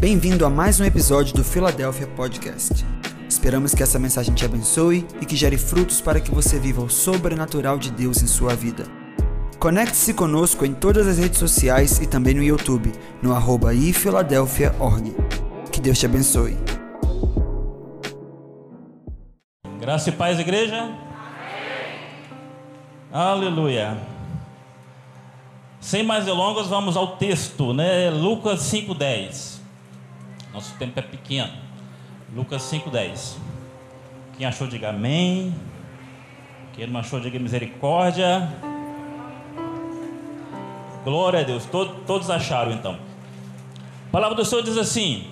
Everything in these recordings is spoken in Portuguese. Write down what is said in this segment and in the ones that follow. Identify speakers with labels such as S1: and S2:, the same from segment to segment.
S1: Bem-vindo a mais um episódio do Philadelphia Podcast. Esperamos que essa mensagem te abençoe e que gere frutos para que você viva o sobrenatural de Deus em sua vida. Conecte-se conosco em todas as redes sociais e também no YouTube, no arroba ifiladelphia.org. Que Deus te abençoe.
S2: Graça e paz, igreja. Amém. Aleluia. Sem mais delongas, vamos ao texto, né? Lucas 5:10. Nosso tempo é pequeno. Lucas 5:10. Quem achou, diga amém. Quem não achou, diga misericórdia. Glória a Deus. Todos, acharam então. A palavra do Senhor diz assim: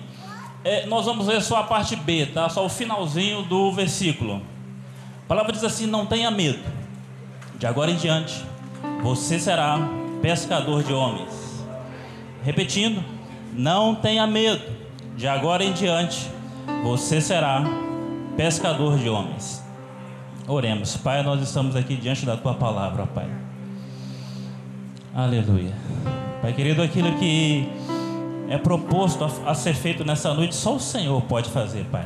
S2: é, nós vamos ver só a parte B, tá? Só o finalzinho do versículo. A palavra diz assim: não tenha medo. De agora em diante, você será pescador de homens. Repetindo, não tenha medo de agora em diante, você será pescador de homens. Oremos, Pai, nós estamos aqui diante da tua palavra, Pai. Aleluia. Pai querido, aquilo que é proposto a, a ser feito nessa noite, só o Senhor pode fazer, Pai.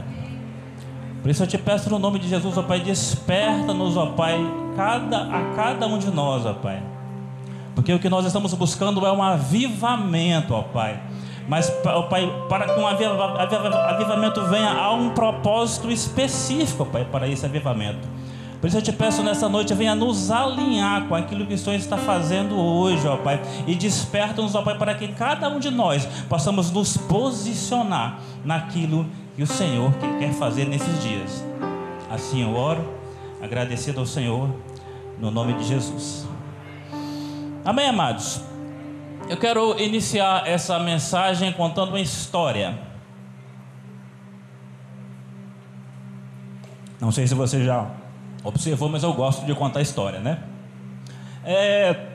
S2: Por isso eu te peço no nome de Jesus, ó Pai, desperta-nos, ó Pai, cada, a cada um de nós, ó Pai. Porque o que nós estamos buscando é um avivamento, ó Pai mas, Pai, para que um avivamento venha, há um propósito específico, Pai, para esse avivamento. Por isso eu te peço nessa noite, venha nos alinhar com aquilo que o Senhor está fazendo hoje, ó Pai. E desperta-nos, ó Pai, para que cada um de nós possamos nos posicionar naquilo que o Senhor quer fazer nesses dias. Assim eu oro, agradecido ao Senhor, no nome de Jesus. Amém, amados? Eu quero iniciar essa mensagem contando uma história. Não sei se você já observou, mas eu gosto de contar história, né? É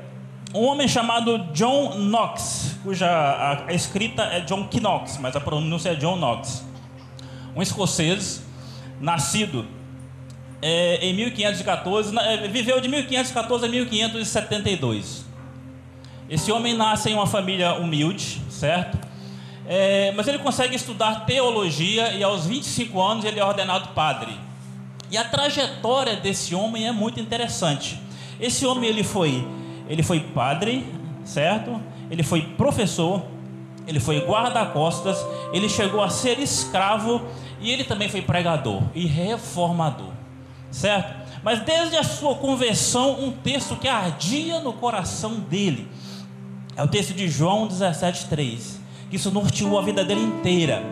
S2: um homem chamado John Knox, cuja a, a escrita é John Knox, mas a pronúncia é John Knox. Um escocês, nascido é, em 1514, é, viveu de 1514 a 1572. Esse homem nasce em uma família humilde, certo? É, mas ele consegue estudar teologia e aos 25 anos ele é ordenado padre. E a trajetória desse homem é muito interessante. Esse homem ele foi, ele foi padre, certo? Ele foi professor, ele foi guarda-costas, ele chegou a ser escravo e ele também foi pregador e reformador, certo? Mas desde a sua conversão, um texto que ardia no coração dele é o texto de João 17,3, que isso norteou a vida dele inteira.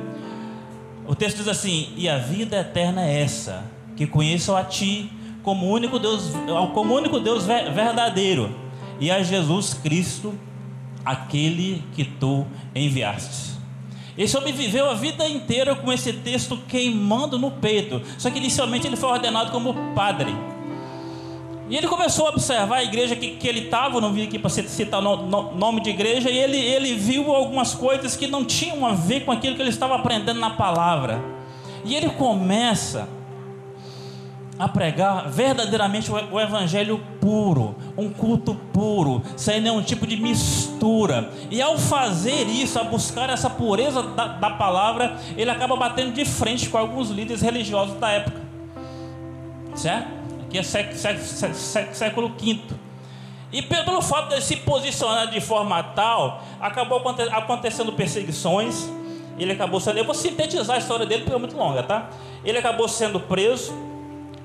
S2: O texto diz assim: E a vida eterna é essa, que conheçam a Ti como único Deus, como único Deus verdadeiro, e a Jesus Cristo, aquele que Tu enviaste. Esse homem viveu a vida inteira com esse texto queimando no peito. Só que inicialmente ele foi ordenado como padre. E ele começou a observar a igreja que, que ele estava, não vim aqui para citar o no, nome de igreja, e ele, ele viu algumas coisas que não tinham a ver com aquilo que ele estava aprendendo na palavra. E ele começa a pregar verdadeiramente o, o evangelho puro, um culto puro, sem nenhum tipo de mistura. E ao fazer isso, a buscar essa pureza da, da palavra, ele acaba batendo de frente com alguns líderes religiosos da época. Certo? Que é século V. E pelo fato de se posicionar de forma tal, acabou acontecendo perseguições. Ele acabou sendo. Eu vou sintetizar a história dele porque é muito longa, tá? Ele acabou sendo preso,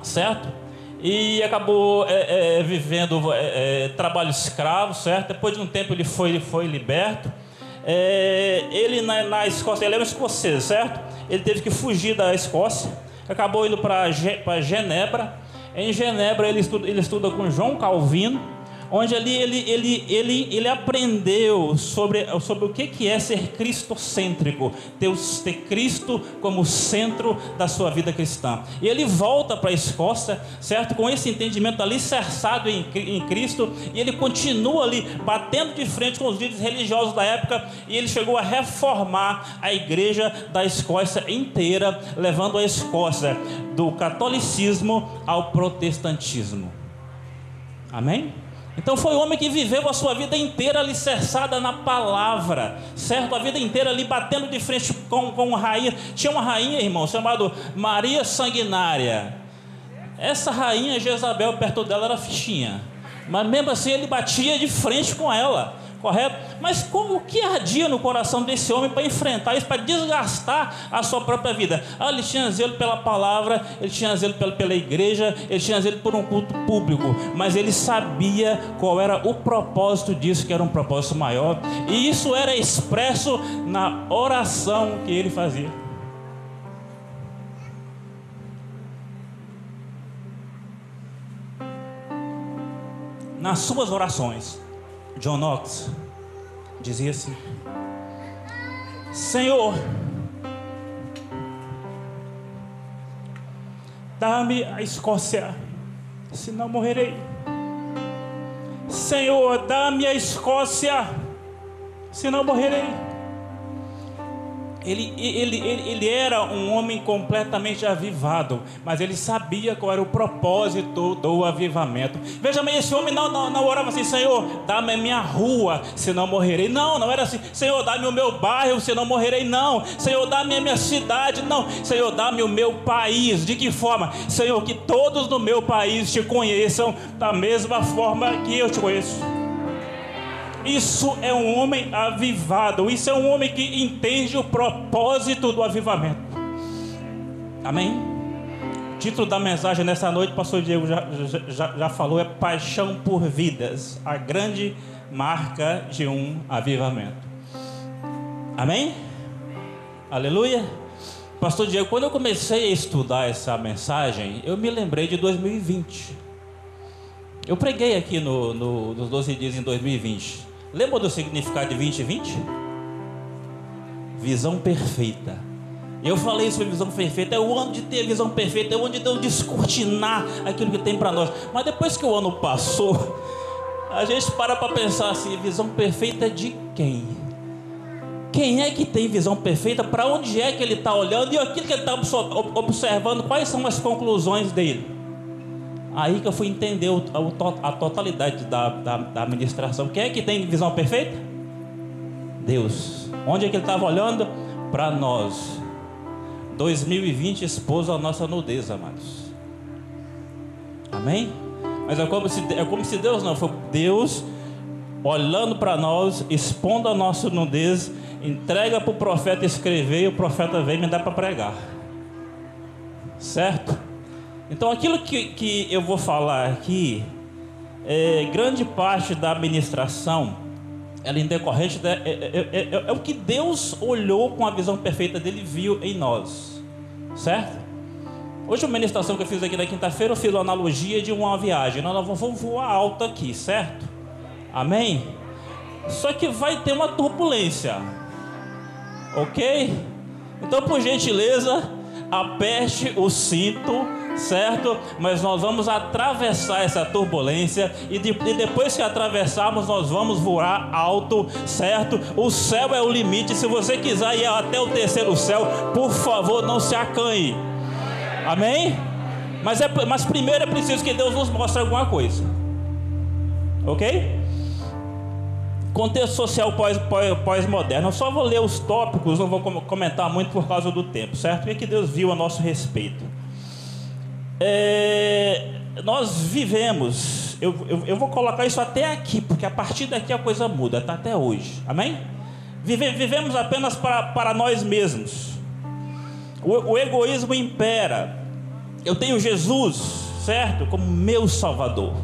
S2: certo? E acabou é, é, vivendo é, é trabalho escravo, certo? Depois de um tempo ele foi, ele foi liberto. É, ele na, na Escócia, ele era um escocês, certo? Ele teve que fugir da Escócia, acabou indo para Genebra em Genebra ele estuda, ele estuda com João Calvino, onde ali ele, ele, ele, ele aprendeu sobre, sobre o que, que é ser cristocêntrico, ter, ter Cristo como centro da sua vida cristã. E ele volta para a Escócia, certo? Com esse entendimento alicerçado em, em Cristo, e ele continua ali batendo de frente com os líderes religiosos da época, e ele chegou a reformar a igreja da Escócia inteira, levando a Escócia do catolicismo ao protestantismo. Amém? Então foi um homem que viveu a sua vida inteira alicerçada na palavra, certo? A vida inteira ali batendo de frente com, com rainha. Tinha uma rainha, irmão, chamada Maria Sanguinária. Essa rainha Jezabel perto dela era fichinha. Mas mesmo assim ele batia de frente com ela correto? Mas como que ardia no coração desse homem para enfrentar isso, para desgastar a sua própria vida? Ah, ele tinha zelo pela palavra, ele tinha zelo pela, pela igreja, ele tinha zelo por um culto público, mas ele sabia qual era o propósito disso, que era um propósito maior, e isso era expresso na oração que ele fazia. Nas suas orações, John Knox dizia assim: Senhor, dá-me a Escócia, senão morrerei. Senhor, dá-me a Escócia, senão morrerei. Ele, ele, ele, ele, era um homem completamente avivado, mas ele sabia qual era o propósito do avivamento. Veja bem, esse homem não, não, não orava assim, Senhor, dá-me a minha rua, senão morrerei. Não, não era assim, Senhor, dá-me o meu bairro, senão morrerei. Não, Senhor, dá-me a minha cidade. Não, Senhor, dá-me o meu país. De que forma? Senhor, que todos no meu país te conheçam da mesma forma que eu te conheço. Isso é um homem avivado. Isso é um homem que entende o propósito do avivamento. Amém? O título da mensagem nessa noite, o pastor Diego já, já, já falou, é Paixão por Vidas a grande marca de um avivamento. Amém? Aleluia? Pastor Diego, quando eu comecei a estudar essa mensagem, eu me lembrei de 2020. Eu preguei aqui no, no, nos 12 dias em 2020. Lembra do significado de 2020? Visão perfeita. Eu falei sobre visão perfeita, é o ano de ter visão perfeita, é o ano de Deus descortinar aquilo que tem para nós. Mas depois que o ano passou, a gente para para pensar assim: visão perfeita de quem? Quem é que tem visão perfeita? Para onde é que ele está olhando? E aquilo que ele está observando, quais são as conclusões dele? Aí que eu fui entender a totalidade da, da, da administração. Quem é que tem visão perfeita? Deus. Onde é que ele estava olhando? Para nós. 2020 expôs a nossa nudez, amados. Amém? Mas é como se, é como se Deus não foi Deus olhando para nós, expondo a nossa nudez, entrega para o profeta escrever e o profeta vem me dar para pregar. Certo? Então, aquilo que, que eu vou falar aqui, é, grande parte da administração, ela é decorrente, é, é, é, é, o que Deus olhou com a visão perfeita dele viu em nós, certo? Hoje, a ministração que eu fiz aqui na quinta-feira, eu fiz uma analogia de uma viagem. Nós vamos voar alto aqui, certo? Amém? Só que vai ter uma turbulência, ok? Então, por gentileza, aperte o cinto certo? Mas nós vamos atravessar essa turbulência e, de, e, depois que atravessarmos, nós vamos voar alto, certo? O céu é o limite. Se você quiser ir até o terceiro céu, por favor, não se acanhe. Amém? Mas, é, mas primeiro é preciso que Deus nos mostre alguma coisa. Ok? Contexto social pós-moderno. Pós, pós Eu só vou ler os tópicos, não vou comentar muito por causa do tempo, certo? O que Deus viu a nosso respeito? É, nós vivemos, eu, eu, eu, vou colocar isso até aqui, porque a partir daqui a coisa muda, está até hoje, amém? Vive, vivemos apenas para, para nós mesmos, o, o egoísmo impera. Eu tenho Jesus, certo, como meu Salvador,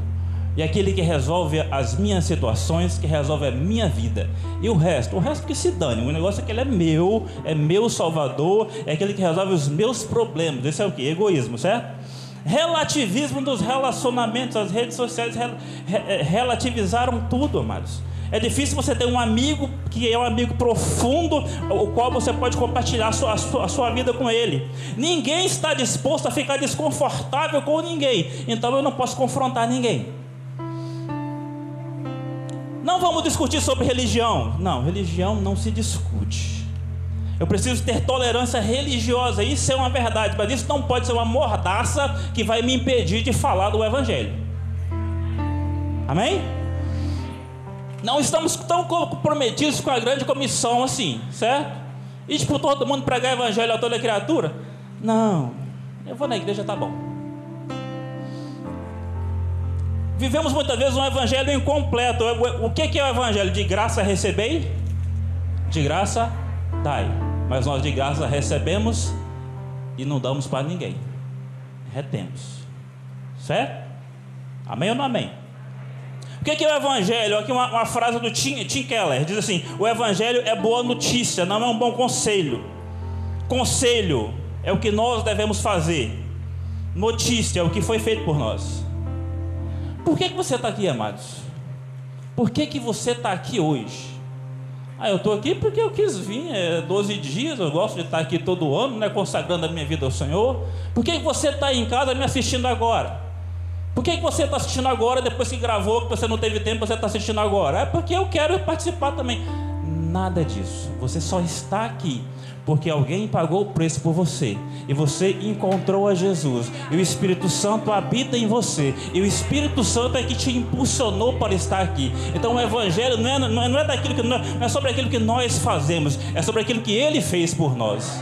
S2: e aquele que resolve as minhas situações, que resolve a minha vida. E o resto, o resto que se dane. O negócio é que ele é meu, é meu Salvador, é aquele que resolve os meus problemas. Esse é o que? Egoísmo, certo? relativismo dos relacionamentos, as redes sociais eh, relativizaram tudo, amados. É difícil você ter um amigo que é um amigo profundo, o qual você pode compartilhar a sua, a sua, a sua vida com ele. Ninguém está disposto a ficar desconfortável com ninguém, então eu não posso confrontar ninguém. Não vamos discutir sobre religião. Não, religião não se discute. Eu preciso ter tolerância religiosa. Isso é uma verdade, mas isso não pode ser uma mordaça que vai me impedir de falar do Evangelho. Amém? Não estamos tão comprometidos com a grande comissão assim, certo? E por todo mundo pregar evangelho a toda criatura? Não, eu vou na igreja, tá bom. Vivemos muitas vezes um evangelho incompleto. O que é o evangelho? De graça recebei, de graça dai. Mas nós de graça recebemos e não damos para ninguém. Retemos. Certo? Amém ou não amém? O que é o Evangelho? Aqui uma, uma frase do Tim, Tim Keller: diz assim: O Evangelho é boa notícia, não é um bom conselho. Conselho é o que nós devemos fazer, notícia é o que foi feito por nós. Por que, que você está aqui, amados? Por que, que você está aqui hoje? Ah, eu estou aqui porque eu quis vir, é 12 dias, eu gosto de estar aqui todo ano, né, consagrando a minha vida ao Senhor. Por que, que você está em casa me assistindo agora? Por que, que você está assistindo agora, depois que gravou, que você não teve tempo, você está assistindo agora? É porque eu quero participar também. Nada disso. Você só está aqui porque alguém pagou o preço por você e você encontrou a Jesus e o Espírito Santo habita em você e o Espírito Santo é que te impulsionou para estar aqui. Então o Evangelho não é, não é, não é daquilo que não é, não é sobre aquilo que nós fazemos, é sobre aquilo que Ele fez por nós.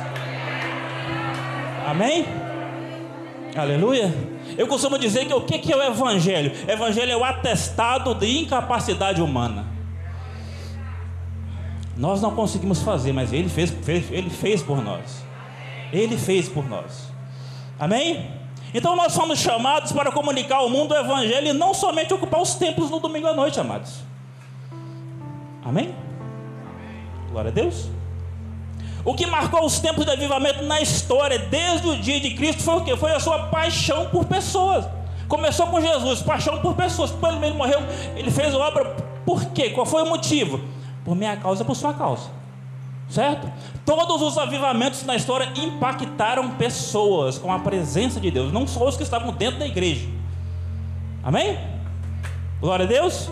S2: Amém? Aleluia. Eu costumo dizer que o que é o Evangelho? Evangelho é o atestado de incapacidade humana. Nós não conseguimos fazer, mas Ele fez, fez, Ele fez por nós. Ele fez por nós. Amém? Então nós somos chamados para comunicar ao mundo o Evangelho e não somente ocupar os templos no domingo à noite, amados. Amém? Glória a Deus. O que marcou os tempos de avivamento na história, desde o dia de Cristo, foi o que? Foi a sua paixão por pessoas. Começou com Jesus, paixão por pessoas. Quando ele morreu, ele fez obra por quê? Qual foi o motivo? Por minha causa, por sua causa. Certo? Todos os avivamentos na história impactaram pessoas com a presença de Deus, não só os que estavam dentro da igreja. Amém? Glória a Deus.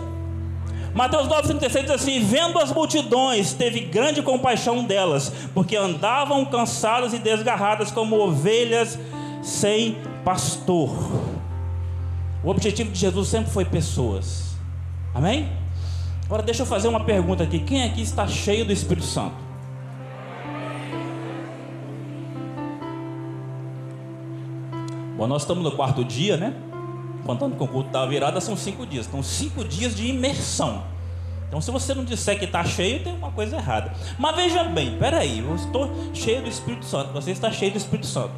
S2: Mateus 9,36 diz assim: Vendo as multidões, teve grande compaixão delas, porque andavam cansadas e desgarradas como ovelhas sem pastor. O objetivo de Jesus sempre foi pessoas. Amém? Agora deixa eu fazer uma pergunta aqui: quem aqui está cheio do Espírito Santo? Bom, nós estamos no quarto dia, né? contando com o culto da virada, são cinco dias. Então, cinco dias de imersão. Então, se você não disser que está cheio, tem uma coisa errada. Mas veja bem, peraí, eu estou cheio do Espírito Santo, você está cheio do Espírito Santo.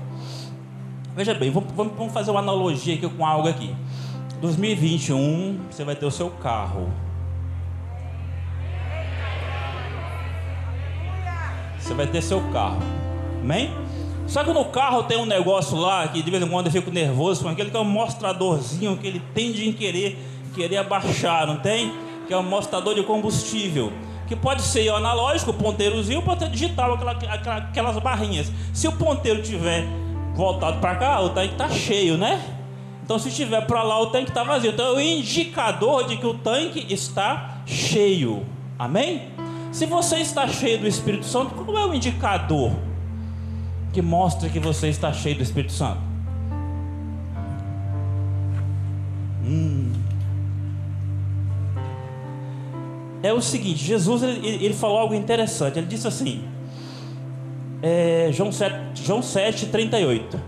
S2: Veja bem, vamos, fazer uma analogia aqui com algo aqui. 2021, você vai ter o seu carro. Você vai ter seu carro. Amém? Só que no carro tem um negócio lá que de vez em quando eu fico nervoso com aquele que é um mostradorzinho que ele tende em querer, querer abaixar, não tem? Que é um mostrador de combustível. Que pode ser analógico, ponteirozinho, o ponteiro digital, aquela, aquela, aquelas barrinhas. Se o ponteiro tiver voltado para cá, o tanque está cheio, né? Então se estiver para lá, o tanque está vazio. Então é o indicador de que o tanque está cheio. Amém? Se você está cheio do Espírito Santo, qual é o indicador? que mostra que você está cheio do Espírito Santo? Hum. É o seguinte, Jesus ele, ele, falou algo interessante. Ele disse assim, é, João, 7, João 7, 38.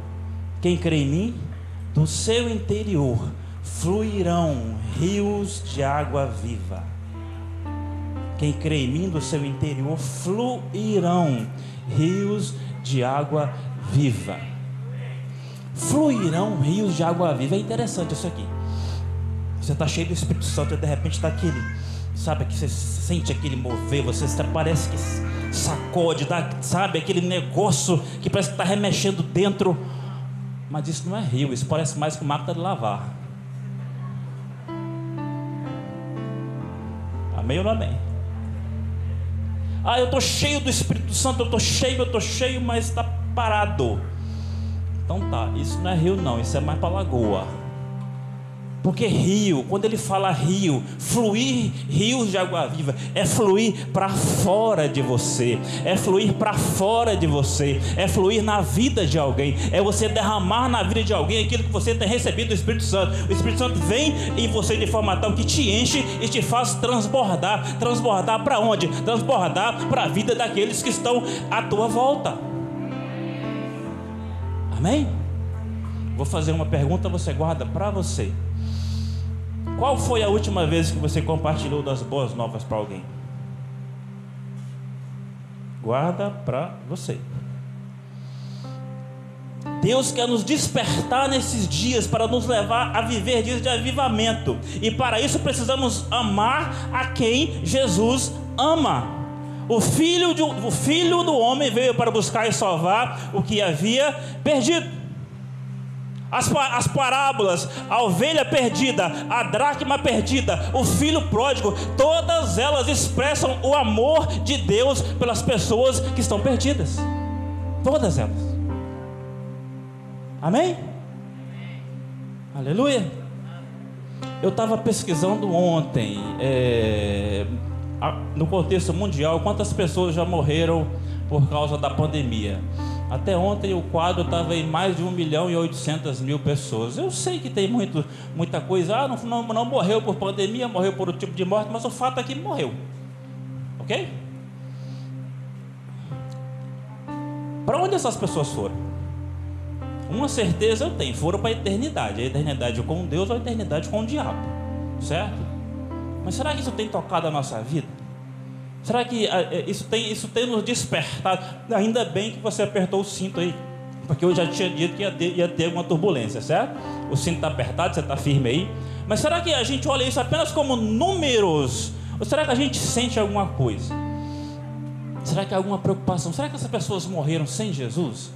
S2: Quem crê em mim, do seu interior fluirão rios de água viva. Quem crê em mim, do seu interior fluirão rios de água viva. Fluirão rios de água viva. É interessante isso aqui. Você está cheio do Espírito Santo e de repente está aquele, sabe, que você sente aquele mover, você parece que sacode, dá, sabe, aquele negócio que parece que está remexendo dentro. Mas isso não é rio, isso parece mais que máquina de lavar. Amém ou não amém? Ah, eu estou cheio do Espírito Santo, eu estou cheio, eu estou cheio, mas está parado. Então tá, isso não é rio não, isso é mais para lagoa. Porque rio, quando ele fala rio, fluir rios de água viva, é fluir para fora de você, é fluir para fora de você, é fluir na vida de alguém, é você derramar na vida de alguém aquilo que você tem recebido do Espírito Santo. O Espírito Santo vem em você de forma tal que te enche e te faz transbordar. Transbordar para onde? Transbordar para a vida daqueles que estão à tua volta. Amém? Vou fazer uma pergunta, você guarda para você. Qual foi a última vez que você compartilhou das boas novas para alguém? Guarda para você. Deus quer nos despertar nesses dias para nos levar a viver dias de avivamento. E para isso precisamos amar a quem Jesus ama. O filho, de, o filho do homem veio para buscar e salvar o que havia perdido. As, as parábolas, a ovelha perdida, a dracma perdida, o filho pródigo, todas elas expressam o amor de Deus pelas pessoas que estão perdidas. Todas elas. Amém? Aleluia. Eu estava pesquisando ontem, é, no contexto mundial, quantas pessoas já morreram por causa da pandemia. Até ontem o quadro estava em mais de 1 milhão e 800 mil pessoas. Eu sei que tem muito, muita coisa, ah, não, não, não morreu por pandemia, morreu por um tipo de morte, mas o fato é que morreu. Ok? Para onde essas pessoas foram? Uma certeza eu tenho, foram para a eternidade. A eternidade com Deus ou a eternidade com o diabo. Certo? Mas será que isso tem tocado a nossa vida? Será que ah, é, isso tem, isso tem nos despertado? Ainda bem que você apertou o cinto aí, porque eu já tinha dito que ia ter, ia ter uma turbulência, certo? O cinto está apertado, você está firme aí. Mas será que a gente olha isso apenas como números? Ou será que a gente sente alguma coisa? Será que há alguma preocupação? Será que essas pessoas morreram sem Jesus?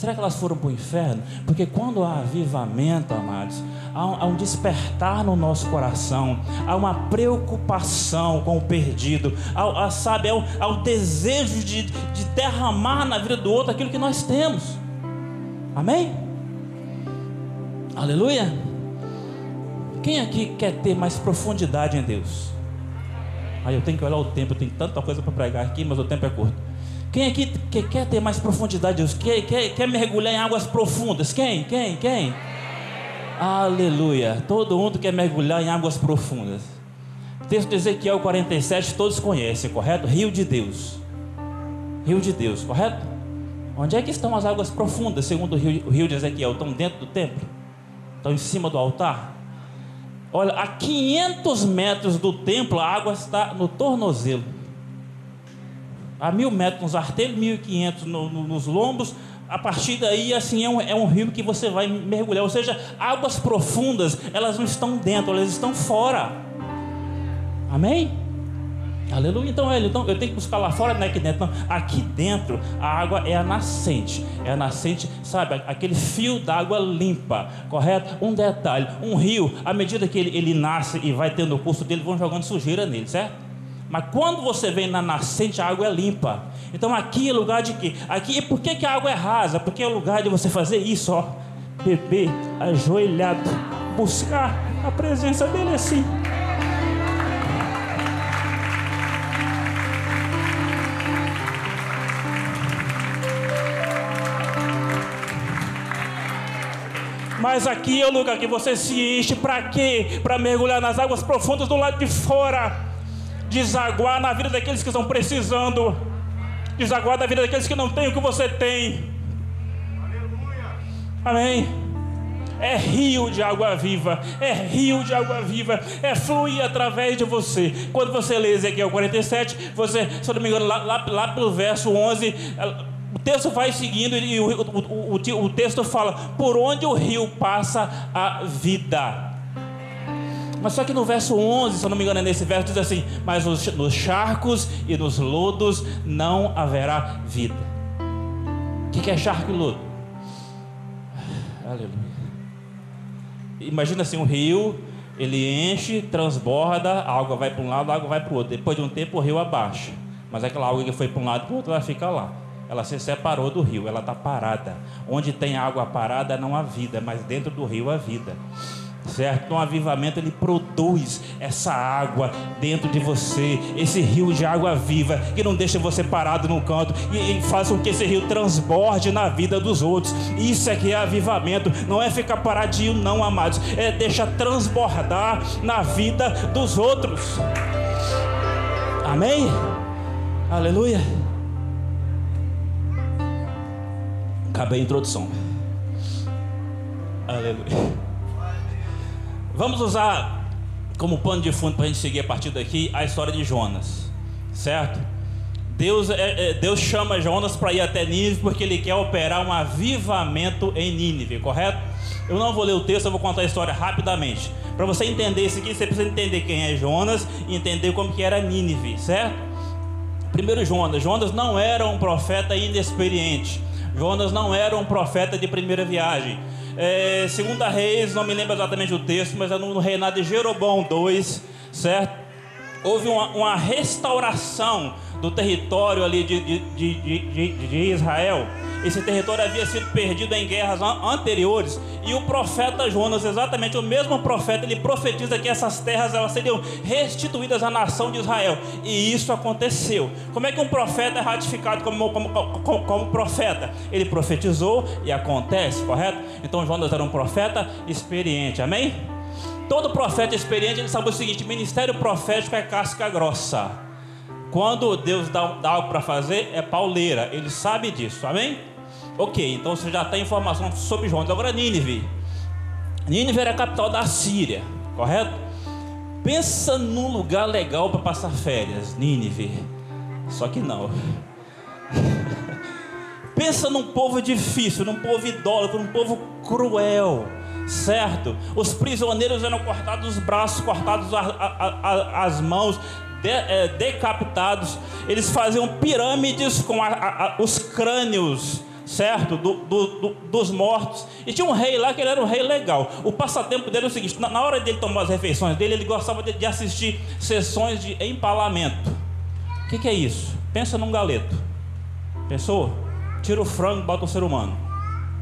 S2: Será que elas foram para o inferno? Porque quando há avivamento, amados, há um, despertar no nosso coração, há uma preocupação com o perdido, há, há sabe, há há um desejo de, de derramar na vida do outro aquilo que nós temos. Amém? Aleluia? Quem aqui quer ter mais profundidade em Deus? Aí eu tenho que olhar o tempo, eu tenho tanta coisa para pregar aqui, mas o tempo é curto. Quem aqui que quer ter mais profundidade Deus? Quer, quer, mergulhar em águas profundas? Quem? Quem? Quem? Aleluia. Todo mundo quer mergulhar em águas profundas. Texto de Ezequiel 47 todos conhecem, correto? Rio de Deus. Rio de Deus, correto? Onde é que estão as águas profundas, segundo o rio, o rio de Ezequiel? Estão dentro do templo? Estão em cima do altar? Olha, a 500 metros do templo, a água está no tornozelo a mil metros nos artelhos, mil e quinhentos nos lombos. A partir daí, assim, é um, é um rio que você vai mergulhar. Ou seja, águas profundas, elas não estão dentro, elas estão fora. Amém? Aleluia. Então, ele, então eu tenho que buscar lá fora, não é aqui dentro. Não. Aqui dentro, a água é a nascente. É a nascente, sabe? Aquele fio d'água limpa, correto? Um detalhe: um rio, à medida que ele, ele nasce e vai tendo o curso dele, vão jogando sujeira nele, certo? Mas quando você vem na nascente, a água é limpa. Então aqui é lugar de quê? Aqui, e por que, que a água é rasa? Porque é lugar de você fazer isso, ó. Beber ajoelhado. Buscar a presença dele assim. Mas aqui é o lugar que você se enche para quê? Para mergulhar nas águas profundas do lado de fora desaguar na vida daqueles que estão precisando, desaguar na vida daqueles que não têm o que você tem. Amém. É rio de água viva, é rio de água viva, é fluir através de você. Quando você lê Ezequiel 47, você, se eu não me engano, lá, lá, lá pelo verso 11, o texto vai seguindo e o, o, o, o texto fala: por onde o rio passa a vida. Mas só que no verso 11, se eu não me engano, é nesse verso diz assim: Mas nos charcos e nos lodos não haverá vida. O que é charco e lodo? Aleluia. Imagina assim: um rio, ele enche, transborda, a água vai para um lado, a água vai para o outro. Depois de um tempo, o rio abaixa. Mas aquela água que foi para um lado e para o outro, ela fica lá. Ela se separou do rio, ela está parada. Onde tem água parada não há vida, mas dentro do rio há vida. Certo? Então, o avivamento ele produz essa água dentro de você, esse rio de água viva que não deixa você parado no canto e, e faz com que esse rio transborde na vida dos outros. Isso é que é avivamento, não é ficar paradinho, não, amados, é deixar transbordar na vida dos outros. Amém? Aleluia. Acabei a introdução. Aleluia. Vamos usar como pano de fundo para a gente seguir a partir daqui a história de Jonas, certo? Deus, é, é, Deus chama Jonas para ir até Nínive porque ele quer operar um avivamento em Nínive, correto? Eu não vou ler o texto, eu vou contar a história rapidamente. Para você entender isso aqui, você precisa entender quem é Jonas e entender como que era Nínive, certo? Primeiro Jonas, Jonas não era um profeta inexperiente. Jonas não era um profeta de primeira viagem. É, segunda Reis, não me lembro exatamente o texto, mas é no reinado de Jeroboão II, certo? Houve uma, uma restauração do território ali de, de, de, de, Israel. Esse território havia sido perdido em guerras anteriores. E o profeta Jonas, exatamente o mesmo profeta, ele profetiza que essas terras elas seriam restituídas à nação de Israel. E isso aconteceu. Como é que um profeta é ratificado como, como, como, como profeta? Ele profetizou e acontece, correto? Então Jonas era um profeta experiente, amém? Todo profeta experiente ele sabe o seguinte: ministério profético é casca grossa. Quando Deus dá, dá algo para fazer, é pauleira. Ele sabe disso, amém? Ok, então você já tem informação sobre Jonas. Agora, Nínive. Nínive era a capital da Síria, correto? Pensa num lugar legal para passar férias, Nínive. Só que não. Pensa num povo difícil, num povo idólatra, num povo cruel, certo? Os prisioneiros eram cortados os braços, cortados a, a, a, as mãos, de, é, decapitados, eles faziam pirâmides com os crânios, certo? Do, do, do, dos mortos. E tinha um rei lá que ele era um rei legal. O passatempo dele é o seguinte: na, na hora dele tomar as refeições dele, ele gostava de, de assistir sessões de empalamento. O que, que é isso? Pensa num galeto. Pensou? Tira o frango, bota o ser humano.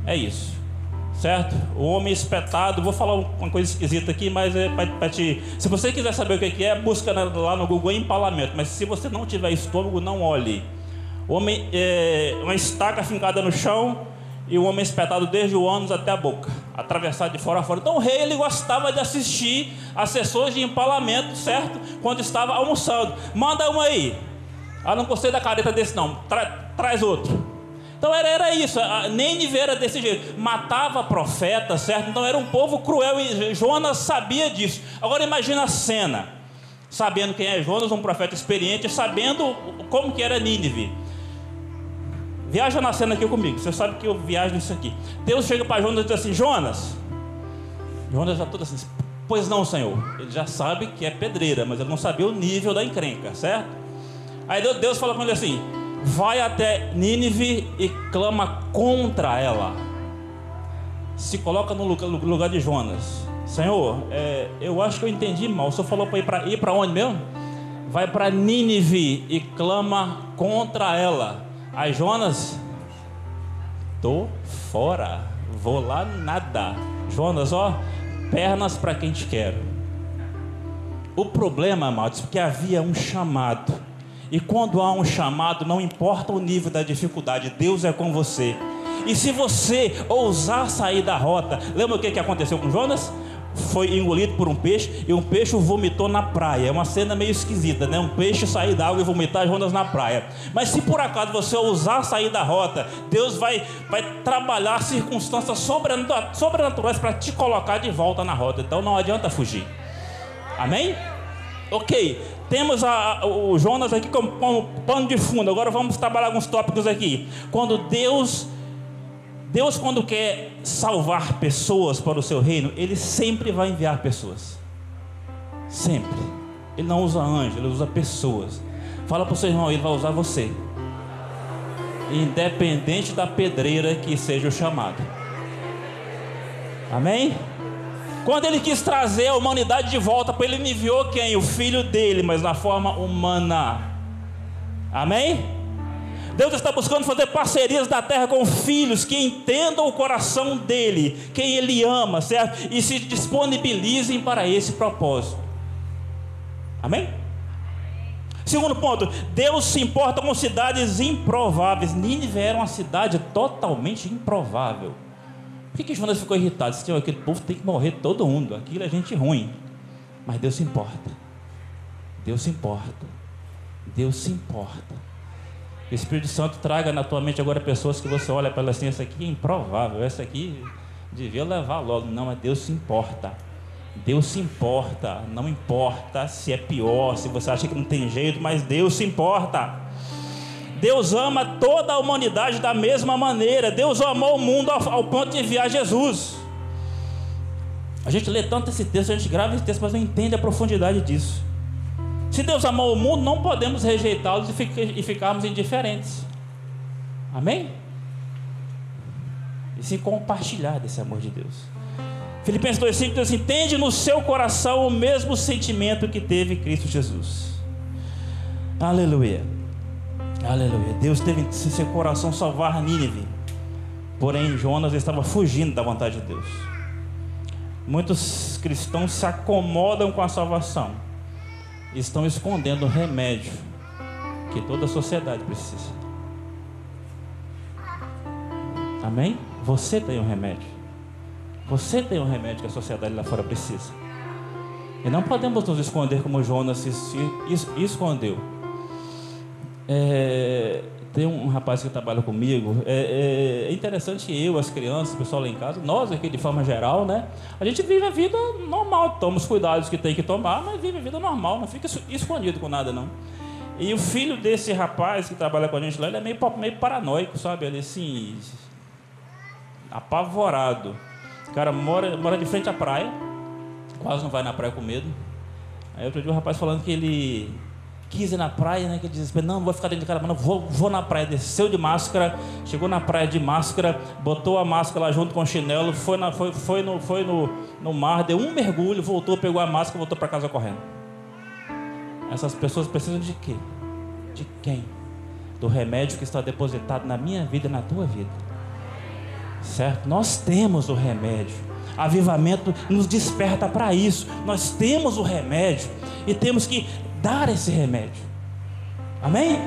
S2: É isso certo? O homem espetado, vou falar uma coisa esquisita aqui, mas é para te. Se você quiser saber o que é, busca lá no Google empalamento. Mas se você não tiver estômago, não olhe. O homem é uma estaca fincada no chão e o homem espetado desde o ânus até a boca, atravessado de fora a fora. Então o rei ele gostava de assistir as sessões de empalamento, certo? Quando estava almoçando. Manda uma aí. Ah, não gostei da careta desse não. Tra traz outro. Então era, era isso, Nínive era desse jeito, matava profetas, certo? Então era um povo cruel e Jonas sabia disso. Agora imagina a cena, sabendo quem é Jonas, um profeta experiente, sabendo como que era Nínive. Viaja na cena aqui comigo, você sabe que eu viajo nisso aqui. Deus chega para Jonas e diz assim: Jonas, Jonas já todo assim, pois não, Senhor. Ele já sabe que é pedreira, mas ele não sabia o nível da encrenca, certo? Aí Deus fala com ele assim: vai até Nínive e clama contra ela. Se coloca no lugar, de Jonas. Senhor, é, eu acho que eu entendi mal. O senhor falou para ir para onde mesmo? Vai para Nínive e clama contra ela. Aí Jonas, tô fora, vou lá nada. Jonas, ó, pernas para quem te quero. O problema, amados, porque havia um chamado e quando há um chamado, não importa o nível da dificuldade, Deus é com você. E se você ousar sair da rota, lembra o que aconteceu com Jonas? Foi engolido por um peixe e um peixe vomitou na praia. É uma cena meio esquisita, né? Um peixe sair da água e vomitar Jonas na praia. Mas se por acaso você ousar sair da rota, Deus vai, vai trabalhar circunstâncias sobrenaturais para te colocar de volta na rota. Então não adianta fugir. Amém? Ok, temos a, o Jonas aqui como, como pano de fundo. Agora vamos trabalhar alguns tópicos aqui. Quando Deus, Deus quando quer salvar pessoas para o seu reino, Ele sempre vai enviar pessoas. Sempre. Ele não usa anjo, Ele usa pessoas. Fala para o seu irmão, Ele vai usar você. Independente da pedreira que seja o chamado. Amém? Quando ele quis trazer a humanidade de volta para ele, enviou quem? O filho dele, mas na forma humana. Amém? Deus está buscando fazer parcerias da terra com filhos que entendam o coração dele, quem ele ama, certo? E se disponibilizem para esse propósito. Amém? Segundo ponto, Deus se importa com cidades improváveis. Nínive era uma cidade totalmente improvável. Por que, que Jonas ficou irritado? Disse, aquele povo tem que morrer todo mundo. Aquilo é gente ruim. Mas Deus se importa. Deus se importa. Deus se importa. O Espírito Santo traga na tua mente agora pessoas que você olha para elas assim, essa aqui é improvável, essa aqui devia levar logo. Não, mas Deus se importa. Deus se importa, não importa se é pior, se você acha que não tem jeito, mas Deus se importa. Deus ama toda a humanidade da mesma maneira. Deus amou o mundo ao ponto de enviar Jesus. A gente lê tanto esse texto, a gente grava esse texto, mas não entende a profundidade disso. Se Deus amou o mundo, não podemos rejeitá-los e ficarmos indiferentes. Amém? E se compartilhar desse amor de Deus. Filipenses 2,5 diz assim: no seu coração o mesmo sentimento que teve Cristo Jesus. Aleluia. Aleluia. Deus teve em seu coração salvar Nínive. Porém, Jonas estava fugindo da vontade de Deus. Muitos cristãos se acomodam com a salvação. Estão escondendo o remédio que toda a sociedade precisa. Amém? Você tem um remédio. Você tem um remédio que a sociedade lá fora precisa. E não podemos nos esconder como Jonas se, se escondeu. É, tem um rapaz que trabalha comigo. É, é, interessante eu, as crianças, o pessoal lá em casa, nós aqui de forma geral, né? A gente vive a vida normal, toma os cuidados que tem que tomar, mas vive a vida normal, não fica escondido com nada, não. E o filho desse rapaz que trabalha com a gente lá, ele é meio, meio paranoico, sabe? Ele assim, apavorado. O cara mora, mora de frente à praia, quase não vai na praia com medo. Aí outro dia o rapaz falando que ele quis ir na praia, né? Que disse, não, não vou ficar dentro de não vou, vou na praia. Desceu de máscara, chegou na praia de máscara, botou a máscara lá junto com o chinelo, foi, na, foi, foi, no, foi no, no mar, deu um mergulho, voltou, pegou a máscara, voltou para casa correndo. Essas pessoas precisam de quê? De quem? Do remédio que está depositado na minha vida e na tua vida certo? Nós temos o remédio. Avivamento nos desperta para isso. Nós temos o remédio e temos que dar esse remédio. Amém?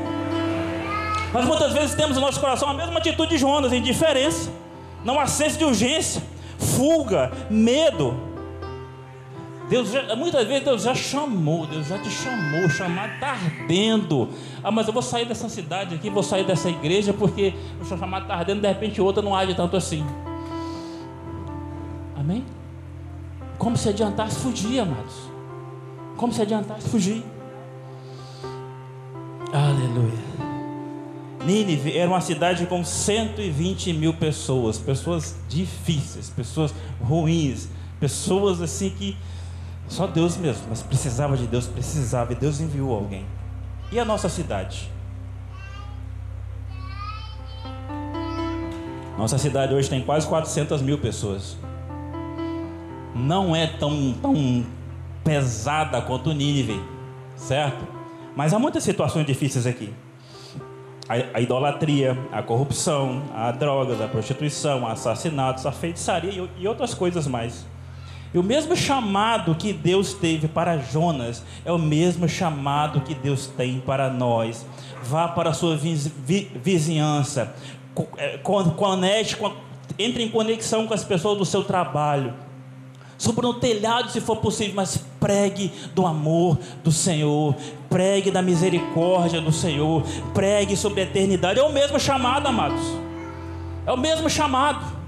S2: Mas muitas vezes temos no nosso coração a mesma atitude de Jonas, indiferença, não há senso de urgência, fuga, medo. Deus já, muitas vezes Deus já chamou, Deus já te chamou, chamado está ardendo. Ah, mas eu vou sair dessa cidade aqui, vou sair dessa igreja porque o chamado está ardendo, de repente outra não age tanto assim. Amém? Como se adiantasse fugir, amados. Como se adiantasse fugir. Aleluia. Nínive era uma cidade com 120 mil pessoas, pessoas difíceis, pessoas ruins, pessoas assim que só Deus mesmo, mas precisava de Deus, precisava, e Deus enviou alguém. E a nossa cidade? Nossa cidade hoje tem quase 400 mil pessoas. Não é tão, tão pesada quanto Nínive, certo? Mas há muitas situações difíceis aqui. A, a, idolatria, a corrupção, a drogas, a prostituição, assassinatos, a feitiçaria e, e outras coisas mais. E o mesmo chamado que Deus teve para Jonas é o mesmo chamado que Deus tem para nós. Vá para a sua vizinhança, é, conecte, entre em conexão com as pessoas do seu trabalho. Sobre no telhado, se for possível, mas pregue do amor do Senhor, pregue da misericórdia do Senhor, pregue sobre a eternidade. É o mesmo chamado, amados. É o mesmo chamado.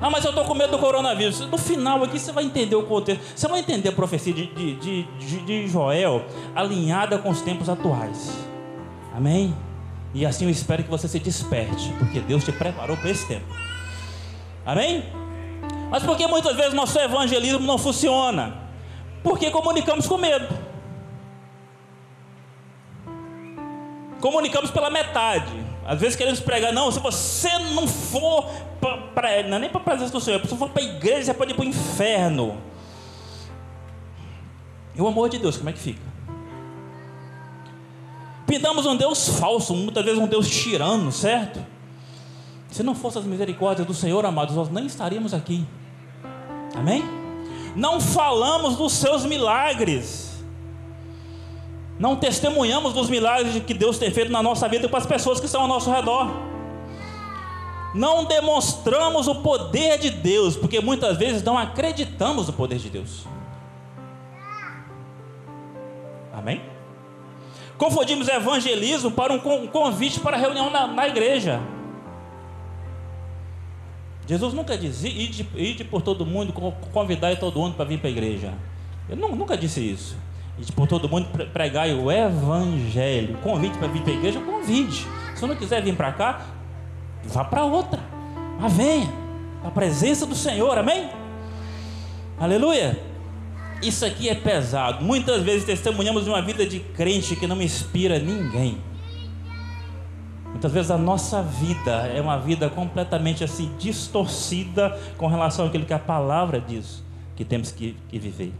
S2: Ah, mas eu estou com medo do coronavírus. No final aqui você vai entender o contexto. Você vai entender a profecia de, de, de, de Joel alinhada com os tempos atuais. Amém? E assim eu espero que você se desperte, porque Deus te preparou para esse tempo. Amém? Mas por que muitas vezes nosso evangelismo não funciona? Porque comunicamos com medo. Comunicamos pela metade. Às vezes queremos pregar, não, se você não for para não é nem para a presença do Senhor, se você for para a igreja, você pode ir para o inferno. E o amor de Deus, como é que fica? Inventamos um Deus falso, muitas vezes um Deus tirano, certo? Se não fosse as misericórdias do Senhor, amados, nós nem estaríamos aqui. Amém? Não falamos dos seus milagres. Não testemunhamos dos milagres que Deus tem feito na nossa vida para as pessoas que estão ao nosso redor. Não demonstramos o poder de Deus, porque muitas vezes não acreditamos no poder de Deus. Amém? Confundimos evangelismo para um convite para reunião na, na igreja. Jesus nunca disse, ide, ide por todo mundo, convidar todo mundo para vir para a igreja. Ele nunca disse isso. Ide por todo mundo, pregar o evangelho. Convite para vir para a igreja, convide. Se não quiser vir para cá, vá para outra. Mas venha. A presença do Senhor, amém? Aleluia. Isso aqui é pesado. Muitas vezes testemunhamos uma vida de crente que não inspira ninguém. Muitas vezes a nossa vida é uma vida completamente assim distorcida com relação àquilo que a palavra diz que temos que, que viver.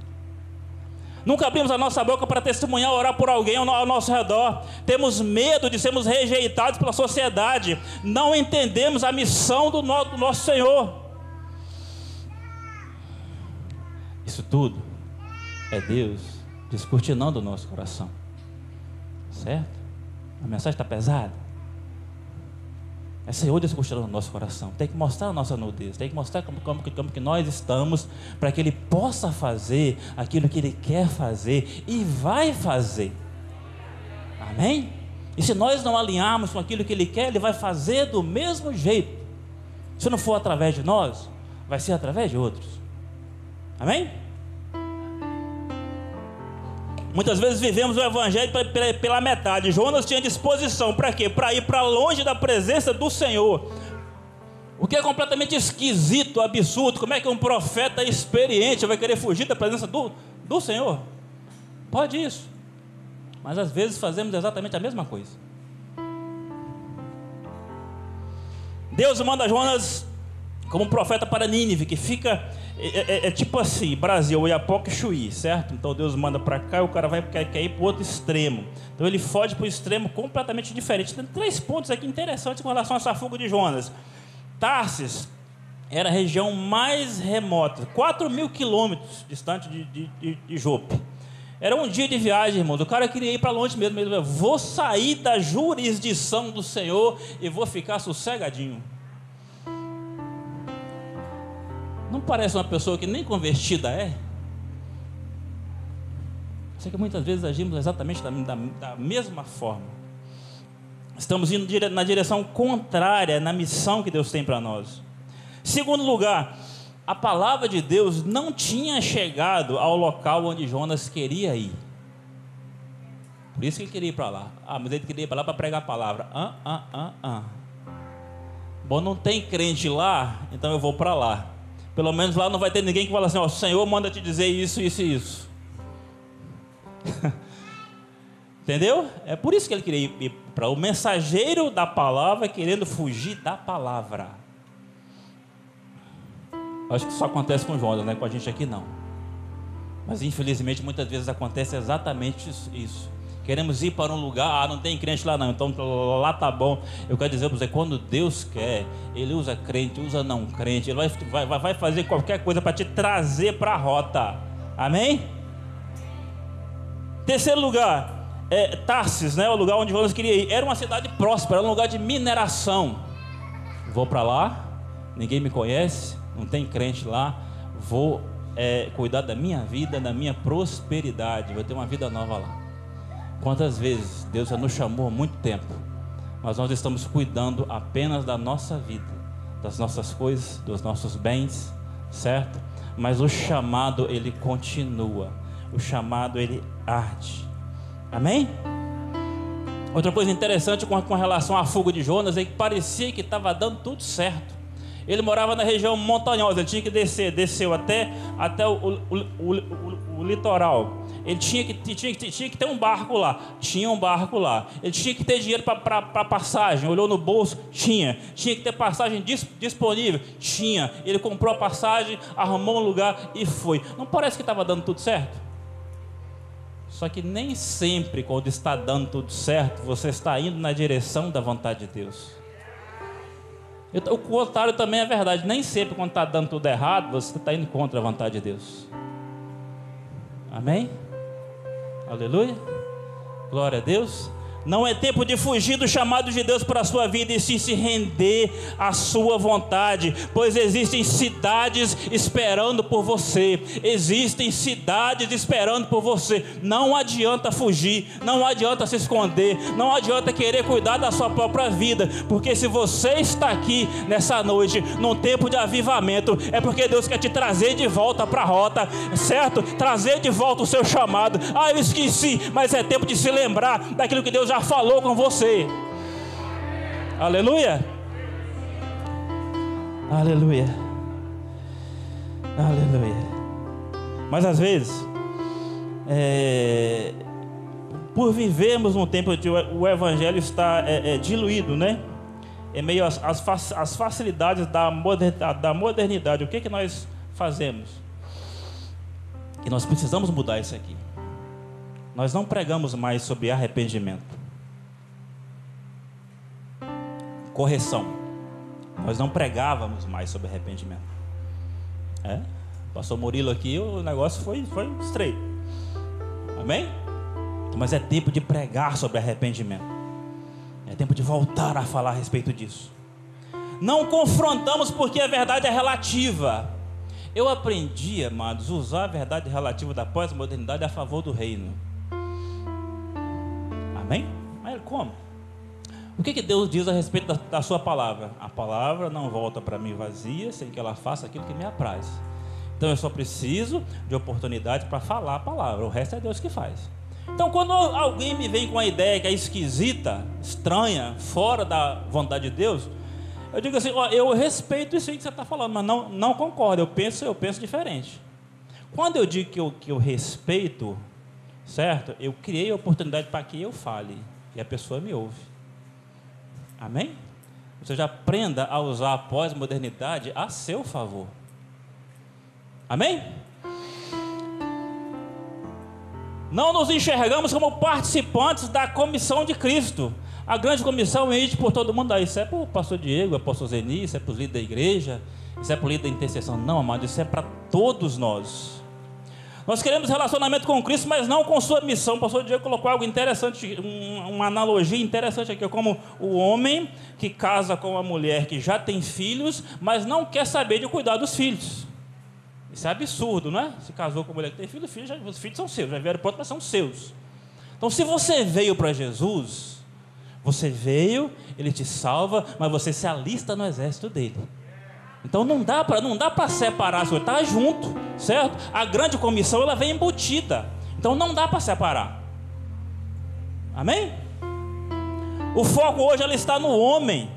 S2: Nunca abrimos a nossa boca para testemunhar, orar por alguém ao nosso redor. Temos medo de sermos rejeitados pela sociedade. Não entendemos a missão do nosso Senhor. Isso tudo é Deus descortinando o nosso coração. Certo? A mensagem está pesada. Senhor Deus construindo no nosso coração. Tem que mostrar a nossa nudez. Tem que mostrar como, como, como que nós estamos para que Ele possa fazer aquilo que Ele quer fazer e vai fazer. Amém? E se nós não alinharmos com aquilo que Ele quer, Ele vai fazer do mesmo jeito. Se não for através de nós, vai ser através de outros. Amém? Muitas vezes vivemos o evangelho pela metade. Jonas tinha disposição para quê? Para ir para longe da presença do Senhor. O que é completamente esquisito, absurdo. Como é que um profeta experiente vai querer fugir da presença do, do Senhor? Pode isso. Mas às vezes fazemos exatamente a mesma coisa. Deus manda Jonas como profeta para Nínive, que fica é, é, é, tipo assim, Brasil, Iapoque e Chuí, certo? Então Deus manda para cá e o cara vai quer, quer ir para o outro extremo. Então ele foge para o extremo completamente diferente. Tem três pontos aqui interessantes com relação a essa fuga de Jonas. Tarsis era a região mais remota, 4 mil quilômetros distante de, de, de, de Jope. Era um dia de viagem, irmãos. O cara queria ir para longe mesmo. Ele vou sair da jurisdição do Senhor e vou ficar sossegadinho. Não parece uma pessoa que nem convertida é? Só que muitas vezes agimos exatamente da, da, da mesma forma. Estamos indo na direção contrária na missão que Deus tem para nós. Segundo lugar, a palavra de Deus não tinha chegado ao local onde Jonas queria ir. Por isso que ele queria ir para lá. Ah, mas ele queria ir para lá para pregar a palavra. Ah, ah, ah, ah. Bom, não tem crente lá, então eu vou para lá. Pelo menos lá não vai ter ninguém que fala assim: Ó, o Senhor manda te dizer isso, isso e isso. Entendeu? É por isso que ele queria ir para o mensageiro da palavra querendo fugir da palavra. Acho que isso acontece com Jonas, né? Com a gente aqui não. Mas infelizmente muitas vezes acontece exatamente isso. Queremos ir para um lugar, ah, não tem crente lá não, então lá tá bom. Eu quero dizer para você, quando Deus quer, Ele usa crente, usa não crente, Ele vai, vai, vai fazer qualquer coisa para te trazer para a rota. Amém? Terceiro lugar, é, Tarsis, né, o lugar onde Jonas queria ir. Era uma cidade próspera, era um lugar de mineração. Vou para lá, ninguém me conhece, não tem crente lá, vou é, cuidar da minha vida, da minha prosperidade, vou ter uma vida nova lá. Quantas vezes Deus já nos chamou há muito tempo, mas nós estamos cuidando apenas da nossa vida, das nossas coisas, dos nossos bens, certo? Mas o chamado ele continua, o chamado ele arde. Amém? Outra coisa interessante com, relação à fuga de Jonas é que parecia que estava dando tudo certo. Ele morava na região montanhosa, ele tinha que descer, desceu até, até o, o, o, o litoral ele tinha que, tinha, tinha que ter um barco lá. Tinha um barco lá. Ele tinha que ter dinheiro para passagem. Olhou no bolso? Tinha. Tinha que ter passagem dis, disponível? Tinha. Ele comprou a passagem, arrumou um lugar e foi. Não parece que estava dando tudo certo? Só que nem sempre, quando está dando tudo certo, você está indo na direção da vontade de Deus. O contrário também é verdade. Nem sempre, quando está dando tudo errado, você está indo contra a vontade de Deus. Amém? Aleluia. Glória a Deus. Não é tempo de fugir do chamado de Deus para a sua vida e sim se render à sua vontade, pois existem cidades esperando por você. Existem cidades esperando por você. Não adianta fugir, não adianta se esconder, não adianta querer cuidar da sua própria vida, porque se você está aqui nessa noite, num tempo de avivamento, é porque Deus quer te trazer de volta para a rota, certo? Trazer de volta o seu chamado. Ah, eu esqueci, mas é tempo de se lembrar daquilo que Deus já falou com você. Aleluia. Aleluia. Aleluia. Mas às vezes, é, por vivermos num tempo onde o evangelho está é, é, diluído, né? Em meio às facilidades da modernidade, da modernidade, o que, que nós fazemos? E nós precisamos mudar isso aqui. Nós não pregamos mais sobre arrependimento. Correção. Nós não pregávamos mais sobre arrependimento. É? Pastor Murilo aqui, o negócio foi, foi estreito. Amém? Mas é tempo de pregar sobre arrependimento. É tempo de voltar a falar a respeito disso. Não confrontamos porque a verdade é relativa. Eu aprendi, amados, usar a verdade relativa da pós-modernidade a favor do reino. Amém? Mas como? O que, que Deus diz a respeito da, da sua palavra? A palavra não volta para mim vazia sem que ela faça aquilo que me apraz. Então eu só preciso de oportunidade para falar a palavra. O resto é Deus que faz. Então, quando alguém me vem com uma ideia que é esquisita, estranha, fora da vontade de Deus, eu digo assim: ó, eu respeito isso aí que você está falando, mas não, não concordo. Eu penso, eu penso diferente. Quando eu digo que eu, que eu respeito, certo? Eu criei a oportunidade para que eu fale e a pessoa me ouve. Amém? Você já aprenda a usar a pós-modernidade a seu favor. Amém? Não nos enxergamos como participantes da comissão de Cristo. A grande comissão é ir por todo mundo. Ah, isso é para o pastor Diego, é para o pastor Zeni, isso é para os líderes da igreja, isso é para o líder da intercessão. Não, amado, isso é para todos nós. Nós queremos relacionamento com Cristo, mas não com sua missão. O pastor Diego colocou algo interessante, uma analogia interessante aqui, como o homem que casa com uma mulher que já tem filhos, mas não quer saber de cuidar dos filhos. Isso é absurdo, não é? Se casou com uma mulher que tem filhos, filhos, os filhos são seus, já vieram pronto, mas são seus. Então, se você veio para Jesus, você veio, ele te salva, mas você se alista no exército dele. Então não dá para não dá para separar as coisas, tá junto, certo? A grande comissão ela vem embutida. Então não dá para separar. Amém? O foco hoje ela está no homem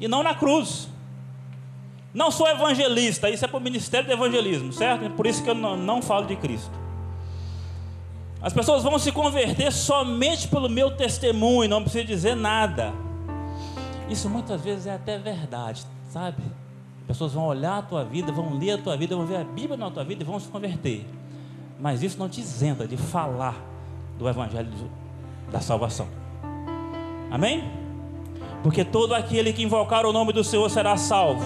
S2: e não na cruz. Não sou evangelista, isso é para o ministério do evangelismo, certo? Por isso que eu não, não falo de Cristo. As pessoas vão se converter somente pelo meu testemunho, não precisa dizer nada. Isso muitas vezes é até verdade, sabe? Pessoas vão olhar a tua vida, vão ler a tua vida, vão ver a Bíblia na tua vida e vão se converter. Mas isso não te isenta de falar do Evangelho da salvação. Amém? Porque todo aquele que invocar o nome do Senhor será salvo.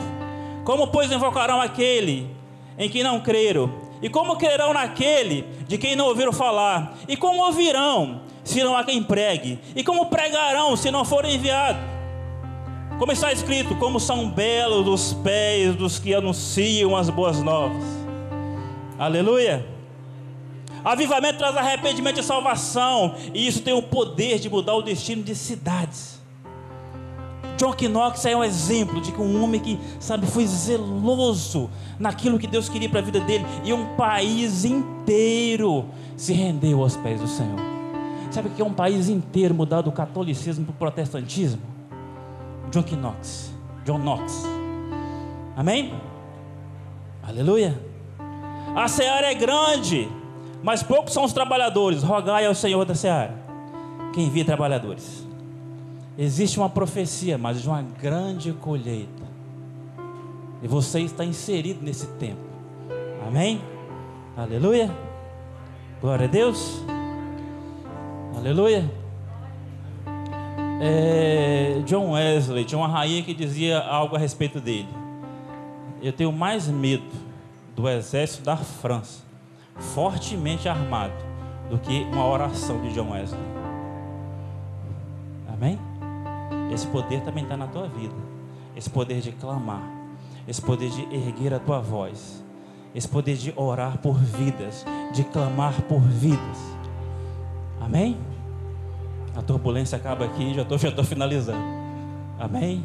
S2: Como, pois, invocarão aquele em quem não creram? E como crerão naquele de quem não ouviram falar? E como ouvirão se não há quem pregue? E como pregarão se não forem enviados? Como está escrito, como são belos os pés dos que anunciam as boas novas. Aleluia. Avivamento traz arrependimento e salvação, e isso tem o poder de mudar o destino de cidades. John Knox é um exemplo de que um homem que, sabe, foi zeloso naquilo que Deus queria para a vida dele, e um país inteiro se rendeu aos pés do Senhor. Sabe o que é um país inteiro mudar do catolicismo para o protestantismo? John Knox. John Knox. Amém? Aleluia. A seara é grande, mas poucos são os trabalhadores. Rogai ao Senhor da seara, que envia trabalhadores. Existe uma profecia, mas de uma grande colheita. E você está inserido nesse tempo. Amém? Aleluia. Glória a Deus. Aleluia. É, John Wesley tinha uma rainha que dizia algo a respeito dele. Eu tenho mais medo do exército da França, fortemente armado, do que uma oração de John Wesley. Amém? Esse poder também está na tua vida. Esse poder de clamar, esse poder de erguer a tua voz, esse poder de orar por vidas, de clamar por vidas. Amém? A turbulência acaba aqui, já estou já tô finalizando. Amém?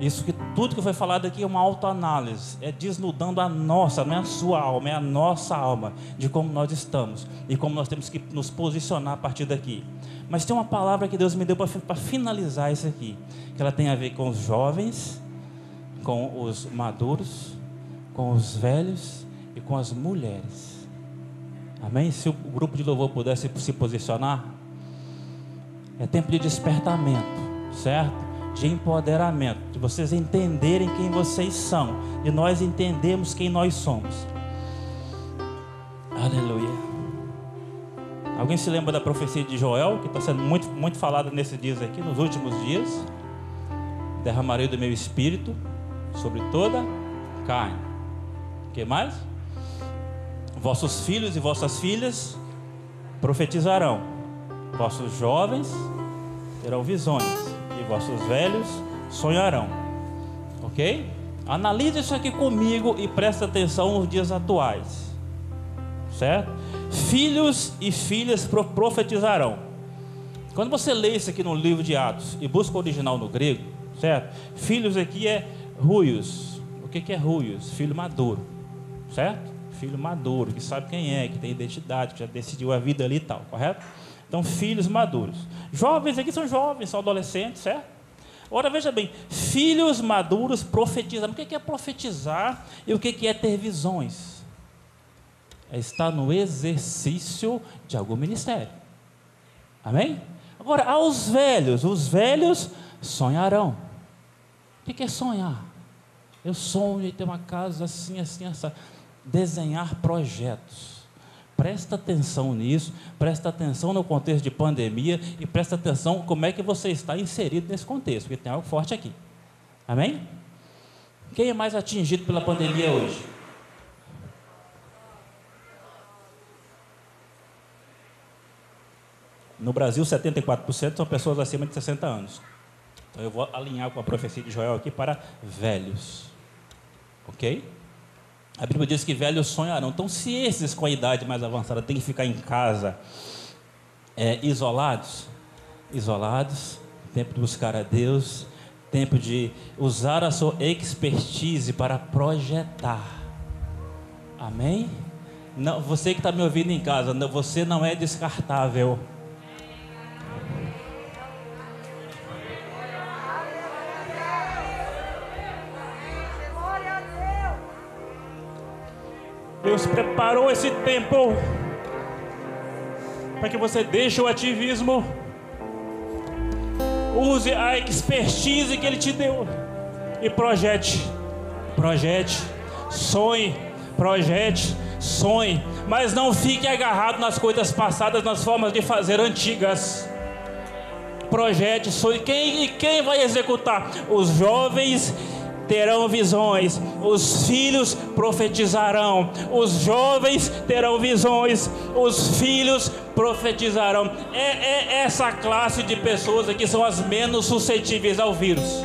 S2: Isso que tudo que foi falado aqui é uma autoanálise, é desnudando a nossa, não é a sua alma, é a nossa alma, de como nós estamos e como nós temos que nos posicionar a partir daqui. Mas tem uma palavra que Deus me deu para finalizar isso aqui, que ela tem a ver com os jovens, com os maduros, com os velhos e com as mulheres. Amém? Se o grupo de louvor pudesse se posicionar, é tempo de despertamento, certo? de empoderamento, de vocês entenderem quem vocês são e nós entendemos quem nós somos. Aleluia. Alguém se lembra da profecia de Joel, que está sendo muito, muito falada nesses dias aqui, nos últimos dias? Derramarei do meu espírito sobre toda carne. O que mais? Vossos filhos e vossas filhas profetizarão, vossos jovens terão visões vossos velhos sonharão. Ok? Analise isso aqui comigo e presta atenção nos dias atuais. Certo? Filhos e filhas profetizarão. Quando você lê isso aqui no livro de Atos e busca o original no grego, certo? Filhos aqui é ruios. O que é ruios? Filho maduro, certo? Filho maduro, que sabe quem é, que tem identidade, que já decidiu a vida ali e tal, correto? Então, filhos maduros. Jovens aqui são jovens, são adolescentes, certo? Ora, veja bem, filhos maduros profetizam. O que é profetizar e o que é ter visões? É estar no exercício de algum ministério. Amém? Agora, aos velhos, os velhos sonharão. O que é sonhar? Eu sonho em ter uma casa assim, assim, assim. Desenhar projetos Presta atenção nisso, presta atenção no contexto de pandemia e presta atenção como é que você está inserido nesse contexto, porque tem algo forte aqui. Amém? Quem é mais atingido pela pandemia hoje? No Brasil, 74% são pessoas acima de 60 anos. Então eu vou alinhar com a profecia de Joel aqui para velhos. Ok? A Bíblia diz que velhos sonharão. Então, se esses com a idade mais avançada têm que ficar em casa é, isolados, isolados, tempo de buscar a Deus, tempo de usar a sua expertise para projetar. Amém? Não, você que está me ouvindo em casa, você não é descartável. Deus preparou esse tempo para que você deixe o ativismo, use a expertise que Ele te deu e projete, projete, sonhe, projete, sonhe, mas não fique agarrado nas coisas passadas, nas formas de fazer antigas. Projete, sonhe. Quem e quem vai executar? Os jovens terão visões, os filhos profetizarão, os jovens terão visões, os filhos profetizarão. É, é essa classe de pessoas aqui são as menos suscetíveis ao vírus.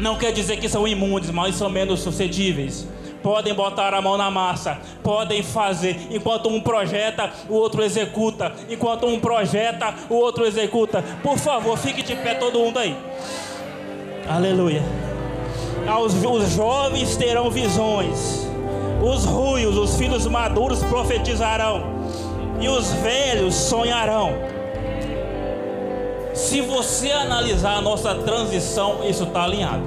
S2: Não quer dizer que são imundes, mas são menos suscetíveis podem botar a mão na massa, podem fazer. Enquanto um projeta, o outro executa. Enquanto um projeta, o outro executa. Por favor, fique de pé todo mundo aí. Aleluia aos, os jovens terão visões, os ruios, os filhos maduros profetizarão, e os velhos sonharão. Se você analisar a nossa transição, isso está alinhado.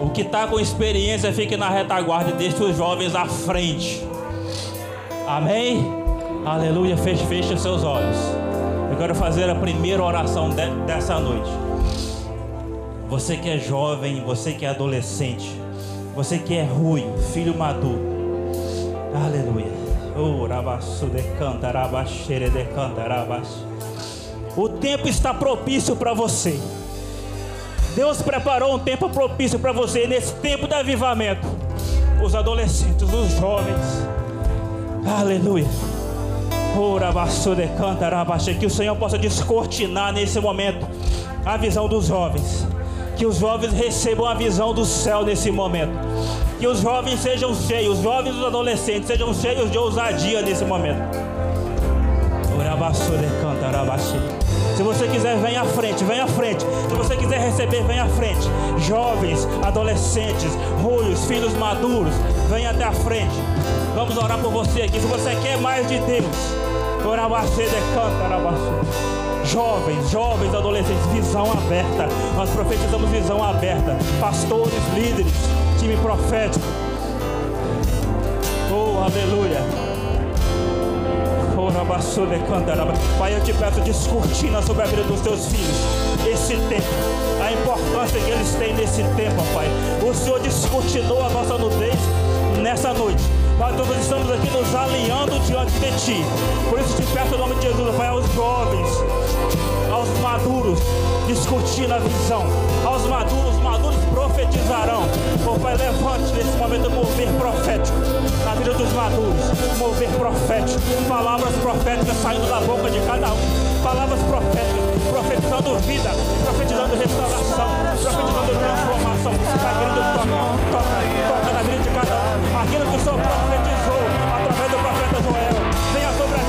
S2: O que está com experiência fique na retaguarda e deixe os jovens à frente. Amém? Aleluia. Feche, feche seus olhos. Eu quero fazer a primeira oração de, dessa noite. Você que é jovem, você que é adolescente, você que é ruim, filho maduro. Aleluia. O tempo está propício para você. Deus preparou um tempo propício para você nesse tempo de avivamento. Os adolescentes, os jovens. Aleluia. Que o Senhor possa descortinar nesse momento a visão dos jovens. Que os jovens recebam a visão do céu nesse momento. Que os jovens sejam cheios, os jovens e os adolescentes sejam cheios de ousadia nesse momento. Se você quiser, vem à frente, vem à frente. Se você quiser receber, vem à frente. Jovens, adolescentes, ruios, filhos maduros, vem até a frente. Vamos orar por você aqui. Se você quer mais de Deus, Jovens, jovens, adolescentes, visão aberta. Nós profetizamos visão aberta. Pastores, líderes, time profético. Oh, aleluia. Pai, eu te peço descortina sobre a vida dos teus filhos. Esse tempo, a importância que eles têm nesse tempo, Pai. O Senhor descortinou a nossa nudez nessa noite. Pai, nós estamos aqui nos alinhando diante de Ti. Por isso te peço em nome de Jesus, Pai, aos jovens, aos maduros, discutindo a visão. Aos maduros, maduros profetizarão. Oh, Pai, levante nesse momento mover profético na vida dos maduros. Mover profético. Palavras proféticas saindo da boca de cada um. Palavras proféticas, profetizando vida, profetizando restauração, profetizando transformação. Pai, querido, toca, toca, toca na vida de cada um. Aquilo que o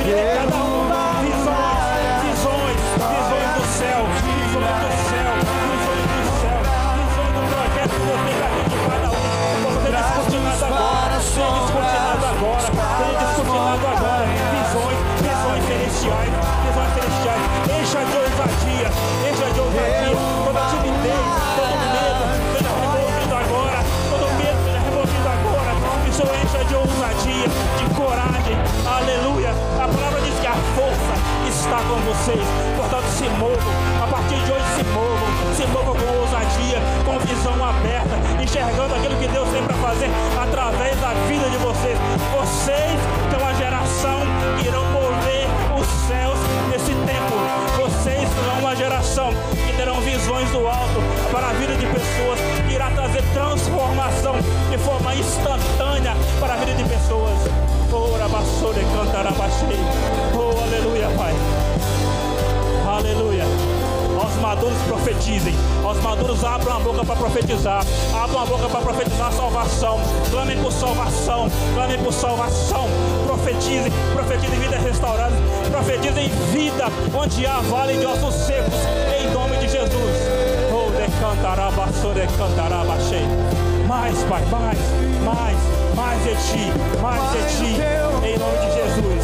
S2: Venha Clamem por salvação. Profetizem. Profetizem vidas restauradas. Profetizem vida onde há vale de ossos secos. Em nome de Jesus. Oh, decantará, basura, decantará, baixei. Mais, Pai, mais, mais, mais de ti, mais de ti. Em nome de Jesus.